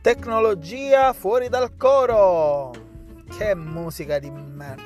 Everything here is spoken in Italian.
Tecnologia fuori dal coro. Che musica di merda.